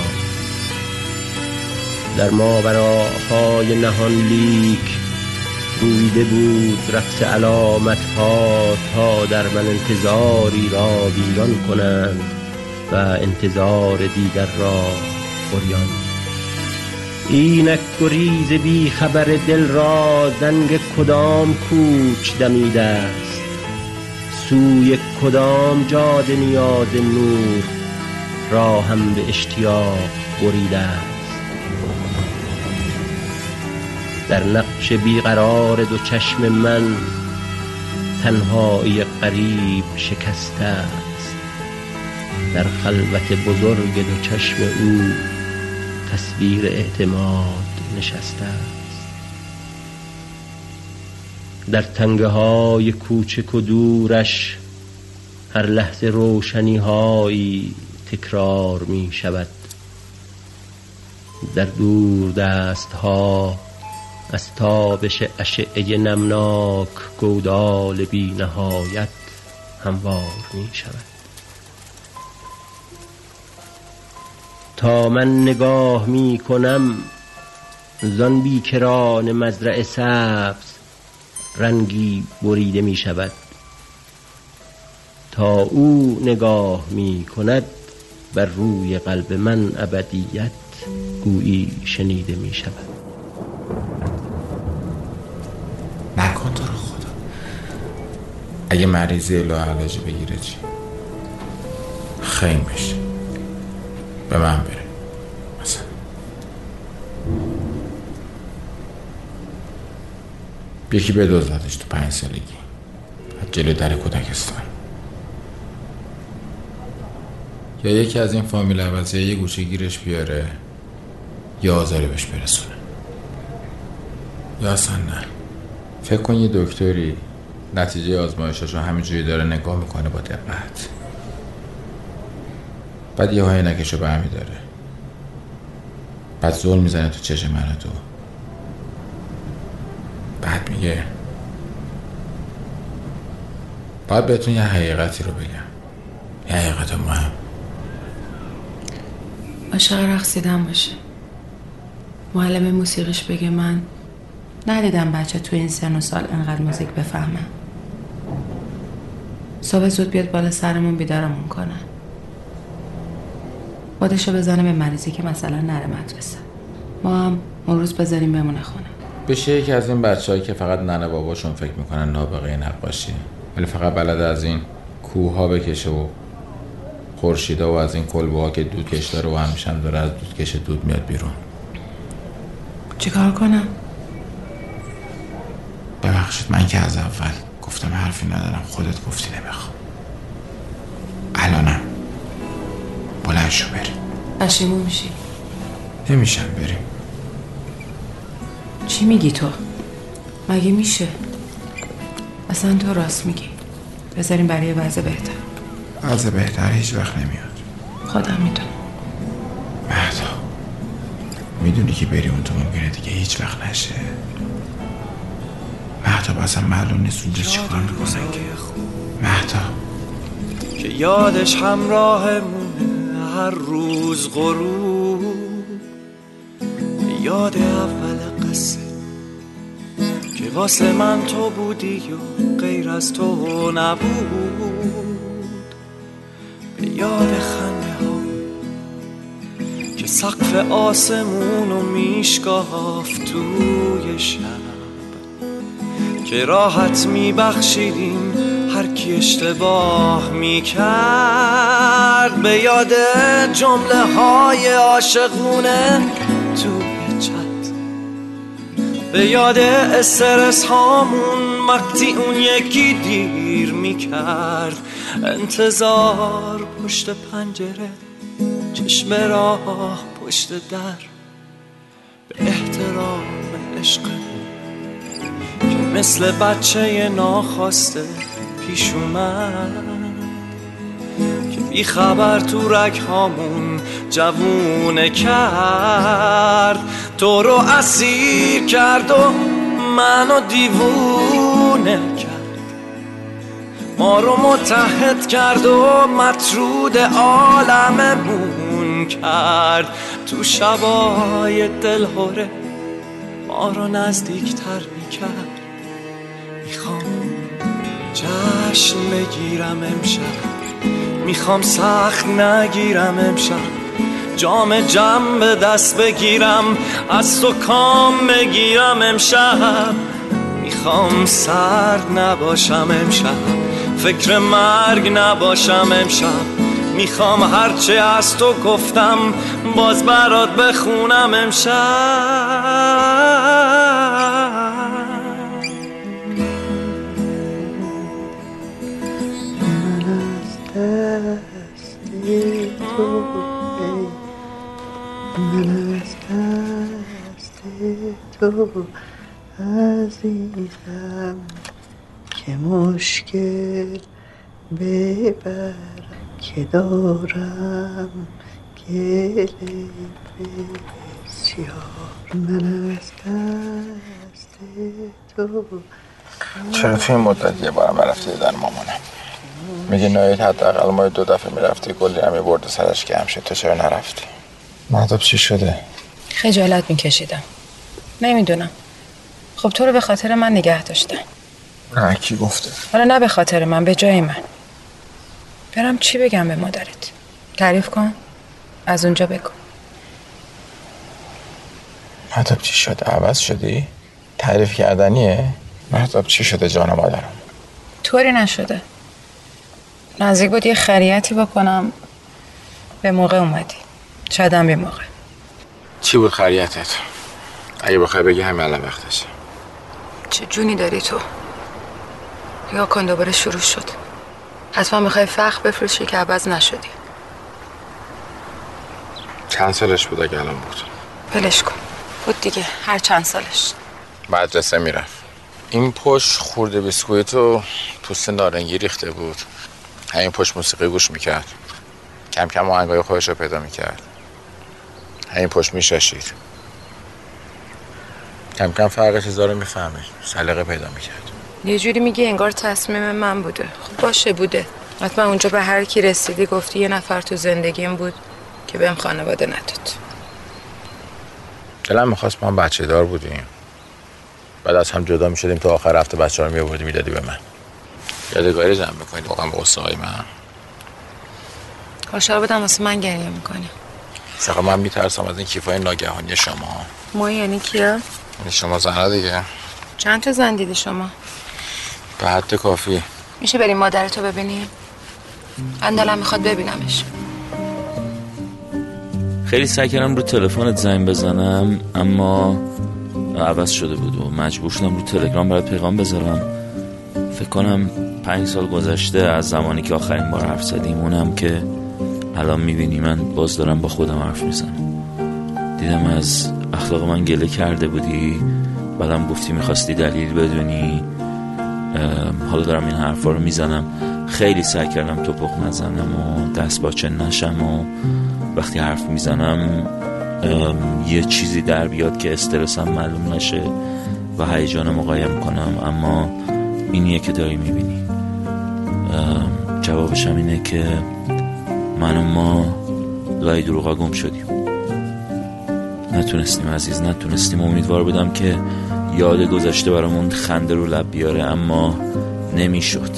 Speaker 22: در ماوراهای نهان لیک رویده بود رقص علامت ها تا در من انتظاری را ویران کنند و انتظار دیگر را بریان اینک گریز بی خبر دل را زنگ کدام کوچ دمیده است؟ سوی کدام جاده نیاز نور را هم به اشتیاق بریده است؟ در نقش بیقرار دو چشم من تنهایی قریب شکسته است. در خلوت بزرگ دو چشم او تصویر اعتماد نشسته است. در تنگه های کوچک و دورش هر لحظه روشنی هایی تکرار می شود. در دور دست ها از تابش اشعه نمناک گودال بی نهایت هموار می شود. تا من نگاه می کنم زان بیکران مزرع سبز رنگی بریده می شود تا او نگاه می کند بر روی قلب من ابدیت گویی شنیده می شود
Speaker 4: نکن تو رو خدا. اگه مریضی لاعلاجی بگیره چی؟ خیم بشه. به من بره. مثلا. یکی بدوزدش تو پنج سالگی. از جلو در کودکستان. یا یکی از این فامیل عوضی یه گوشه گیرش بیاره یا آزاری بهش برسونه. یا اصلا نه. فکر کن یه دکتری نتیجه آزمایشاشو همینجوری داره نگاه می‌کنه با دقت. بعد یه های نکشو برمی داره. بعد زول می‌زنه تو چشم من تو. بعد میگه باید بهتون یه حقیقتی رو بگم. یه حقیقت مهم.
Speaker 1: عاشق رقصیدن باشه. معلم موسیقیش بگه من ندیدم بچه تو این سن و سال انقدر موزیک بفهمه. صبح زود بیاد بالا سرمون بیدارمون کنه. خودشو بزنه به مریضی که مثلا نره مدرسه. ما هم اون روز بذاریم بمونه خونه.
Speaker 4: بشه یکی از این بچههایی که فقط ننه باباشون فکر می‌کنن نابغه نقاشی. ولی فقط بلد از این کوه ها بکشه و خورشیدا و از این کلبه ها که دود کش داره و همیشه هم داره از دود کش دود میاد بیرون.
Speaker 1: چیکار کنم؟
Speaker 4: ببخشید من که از اول گفتم حرفی ندارم. خودت گفتی نمی‌خوام. الانم. بلند شو بریم.
Speaker 1: پشیمون میشی؟
Speaker 4: نمیشم بریم.
Speaker 1: چی میگی تو؟ مگه میشه؟ اصلا تو راست میگی. بذاریم برای وضع بهتر.
Speaker 4: وضع بهتر هیچ وقت نمیاد.
Speaker 1: خودم می‌دونم.
Speaker 4: مهدا می‌دونی که بری اون تو ممکنه دیگه هیچ وقت نشه. مهتا اصلا معلوم نیست اونجا چیکار می‌کنن. که مهتا
Speaker 23: که یادش همراهمونه هر روز غروب. یاد اول قصه که واسه من تو بودی و غیر از تو نبود. به یاد خنده ها که سقف آسمون و میشکافت توی شب. که راحت میبخشیدیم هر کی اشتباه می‌کرد. به یاد جمله های عاشقونه توی چت. به یاد استرس هامون وقتی اون یکی دیر می‌کرد. انتظار پشت پنجره چشم راه پشت در. به احترام عشق مثل بچه ناخواسته پیش اومد که بی خبر تو رک هامون جوونه کرد. تو رو اسیر کرد و منو دیوونه کرد. ما رو متحد کرد و مطرود عالممون کرد. تو شبای دلهوره ما رو نزدیکتر می‌کرد. می‌خوام جشن بگیرم امشب. می‌خوام سخت نگیرم امشب. جام جم به دست بگیرم. از تو کام بگیرم امشب. می‌خوام سرد نباشم امشب. فکر مرگ نباشم امشب. می‌خوام هرچه از تو گفتم باز برات بخونم امشب.
Speaker 9: دست تو عزیزم که مشکل ببرم که دارم بسیار. من دست تو.
Speaker 4: چرا توی مدت یه بارم نرفتی در مامانم؟ میگه نایت حداقل ما دو دفعه می‌رفتی کلی هم برده سرش که همشه تو چرا نرفتی؟ مهداب چی شده؟
Speaker 1: خجالت میکشیدم. نمی‌دونم. خب تو رو به خاطر من نگه داشتم
Speaker 4: نه کی گفته؟
Speaker 1: حالا نه به خاطر من به جای من. برم چی بگم به مادرت؟ تعریف کن. از اونجا بگو.
Speaker 4: مهداب چی شده؟ عوض شدی؟ تعریف کردنیه؟ مهداب چی شده جان مادرم؟
Speaker 1: طوری نشده. نزدیک بود یه خریتی بکنم. به موقع اومدی. شاید به موقع.
Speaker 4: چی بود خریتت؟ اگه بخوای بگی همه الان وقتشه.
Speaker 1: چه جونی داری تو؟ یا کن دوباره شروع شد. حتما می‌خوای فخ بفروشی که عوض نشدی.
Speaker 4: چند سالش بود اگه الان بود؟
Speaker 1: بلش کن. بود دیگه. هر چند سالش.
Speaker 4: مدرسه می‌رفت. این پشت خورده بیسکویت و پوست نارنگی ریخته بود. همین پشت موسیقی گوش می‌کرد. کم کم آهنگای خودش رو پیدا می‌کرد. همین پشت میشاشید کم کم فرق چیزا رو می‌فهمه. سلیقه پیدا می‌کرد.
Speaker 1: یه جوری میگه انگار تصمیم من بوده. خب باشه بوده. حتما اونجا به هر کی رسیدی گفتی یه نفر تو زندگیم بود که بهم خانواده نداد.
Speaker 4: دلم می‌خواست ما بچه دار بودیم. بعد از هم جدا می‌شدیم تا آخر هفته بچه ها رو میابردی می‌دادی به من. یادگاری جمع می‌کنید واقعا به قصه های من
Speaker 1: کاشا بدم واسه من گریه می‌کنی.
Speaker 4: سقا من میترسم از این کیفای ناگهانی شما.
Speaker 1: ما یعنی کیا؟
Speaker 4: یعنی شما زنها دیگه.
Speaker 1: چند تا زن دیدی شما؟
Speaker 4: به حد کافی.
Speaker 1: میشه بریم مادرتو ببینیم؟ اندلم می‌خواد ببینمش.
Speaker 13: خیلی سعی کردم رو تلفنت زنگ بزنم اما عوض شده بود و مجبور شدم رو تلگرام برات پیغام بذارم. فکر کنم پنج سال گذشته از زمانی که آخرین بار حرف زدیم اونم که الان می‌بینی من باز دارم با خودم حرف می‌زنم. دیدم از اخلاق من گله کرده بودی بعدم گفتی می‌خواستی دلیل بدونی. حالا دارم این حرفا رو می‌زنم. خیلی سعی کردم تو پخ نزنم و دست باچه نشم و وقتی حرف می‌زنم یه چیزی در بیاد که استرسم معلوم نشه و هیجانم قایم کنم. اما اینیه که داری می‌بینی. جوابشم اینه که من و ما لای دروغا گم شدیم. نتونستیم عزیز نتونستیم. امیدوار بودم که یاد گذشته برامون خنده رو لب بیاره اما نمی‌شد.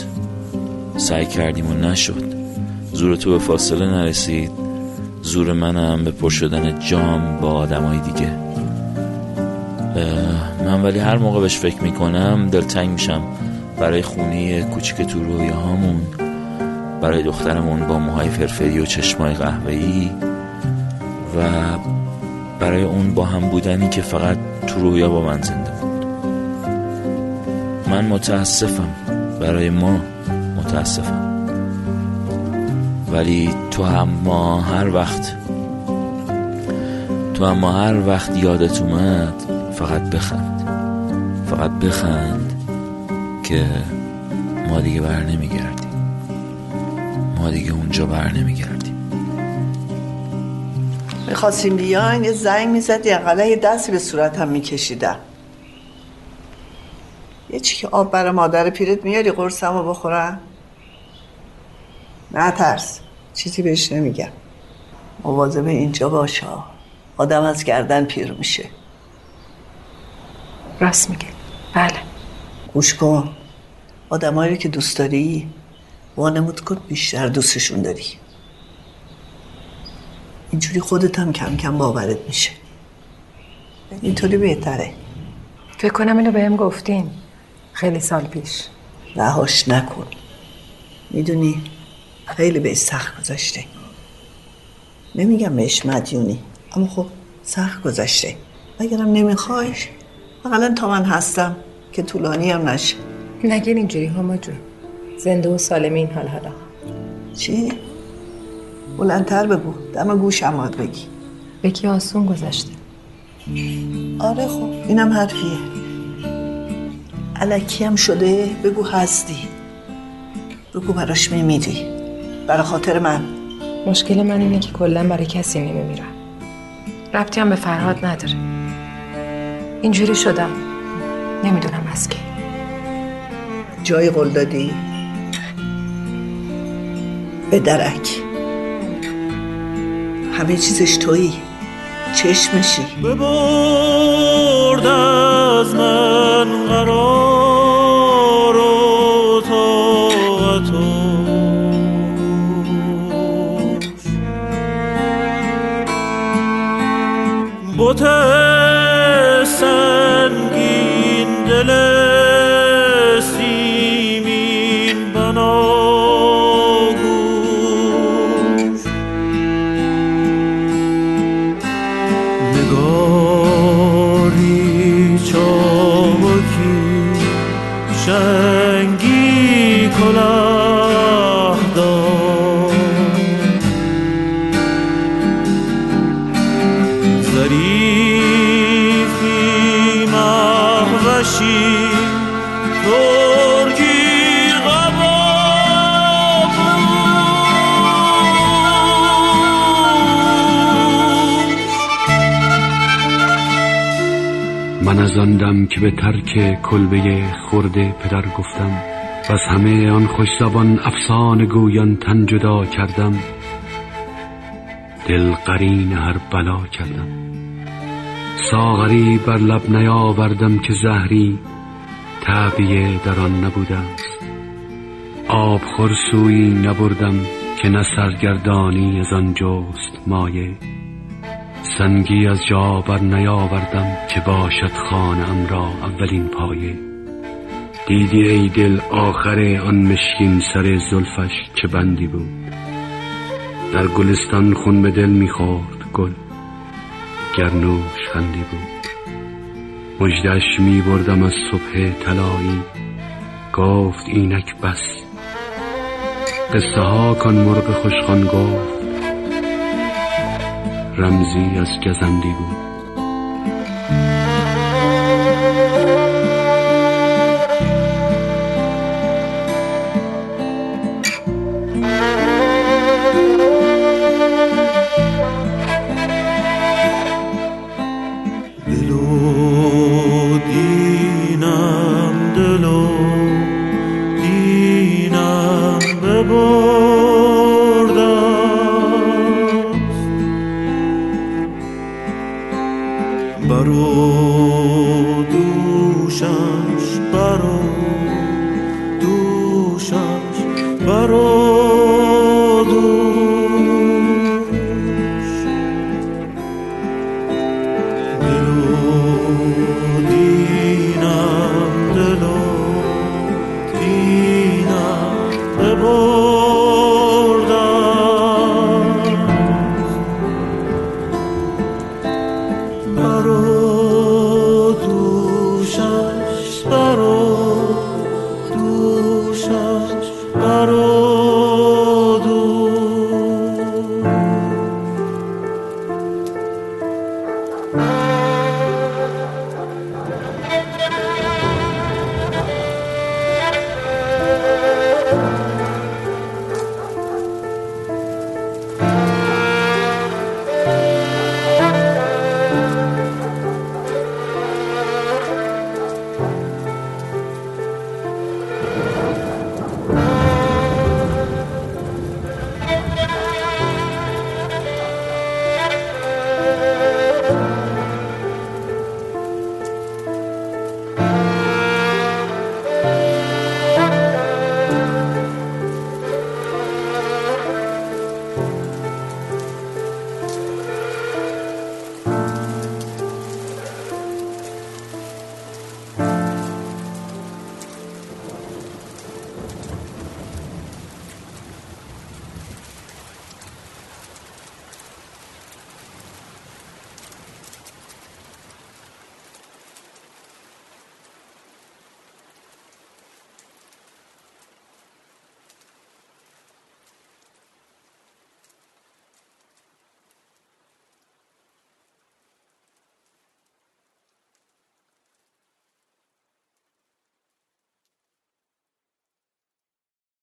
Speaker 13: سعی کردیم و نشد. زور تو به فاصله نرسید. زور منم به پر شدن جام با آدمای دیگه. من ولی هر موقع بهش فکر می‌کنم دلتنگ میشم. برای خونه کوچیک تو رویاهامون برای دخترمون با موهای فرفری و چشمای قهوه‌ای و برای اون با هم بودنی که فقط تو رویا با من زنده بود. من متاسفم. برای ما متاسفم. ولی تو هم ما هر وقت تو هم ما هر وقت یادت اومد فقط بخند. فقط بخند. که ما دیگه بر نمیگردیم. ما دیگه اونجا بر نمیگردیم.
Speaker 9: می‌خواستیم بیاین یه زنگ می‌زدی اقلا یه دستی به صورتم میکشیدم. یه چی که آب برای مادر پیرت میاری قرصمو بخورم؟ نه ترس چیزی بهش نمیگم. مواظب اینجا باشه آدم از گردن پیر میشه.
Speaker 1: راست میگه بله.
Speaker 9: گوش کن. آدمایی که دوست داری وانمود کن بیشتر دوستشون داری. اینجوری خودت هم کم کم باورت میشه. اینطوری بهتره.
Speaker 1: فکر کنم اینو بهم گفتین. خیلی سال پیش.
Speaker 9: رهاش نکن. می‌دونی خیلی به سخت گذاشته. نمیگم بهش مدیونی اما خب سخت گذشته اگرم نمیخوایش اقلا تا من هستم که طولانی هم نشه.
Speaker 1: نگین اینجوری هما جون. زنده و سالم این حال حالا.
Speaker 9: چی؟ بلندتر بگو. دم گوشم باید بگی.
Speaker 1: بکی آسون گذشته؟
Speaker 9: آره خب اینم حرفیه. علکی هم شده بگو هستی. بگو براش میمیری. برای خاطر من.
Speaker 1: مشکل من اینه که کلا برای کسی نمیمیرم. ربطی هم به فرهاد نداره. اینجوری شدم. نمی‌دونم از کی.
Speaker 9: جای قول دادی؟ به درک. همه چیزش تویی. چشمشی.
Speaker 19: ببرد از من قرار
Speaker 24: که به ترک کلبه خورده پدر گفتم و از همه آن خوش زبان افسانه گویان تن جدا کردم. دل قرین هر بلا کردم. ساغری بر لب نیاوردم که زهری تعبیه در آن نبوده است آب خورسویی نبردم که نه سرگردانی از آن جست مایه. سنگی از جا بر نیاوردم که باشد خانم را اولین پایه. دیدی ای دل آخر آن مشکین سر زلفش چه بندی بود؟ در گلستان خون به دل می‌خورد گل گرنوش خندی بود. مجدش می بردم از صبح طلایی گفت اینک بس. قصه ها کن مرغ خوشخوان گفت رمزی از گزندی بود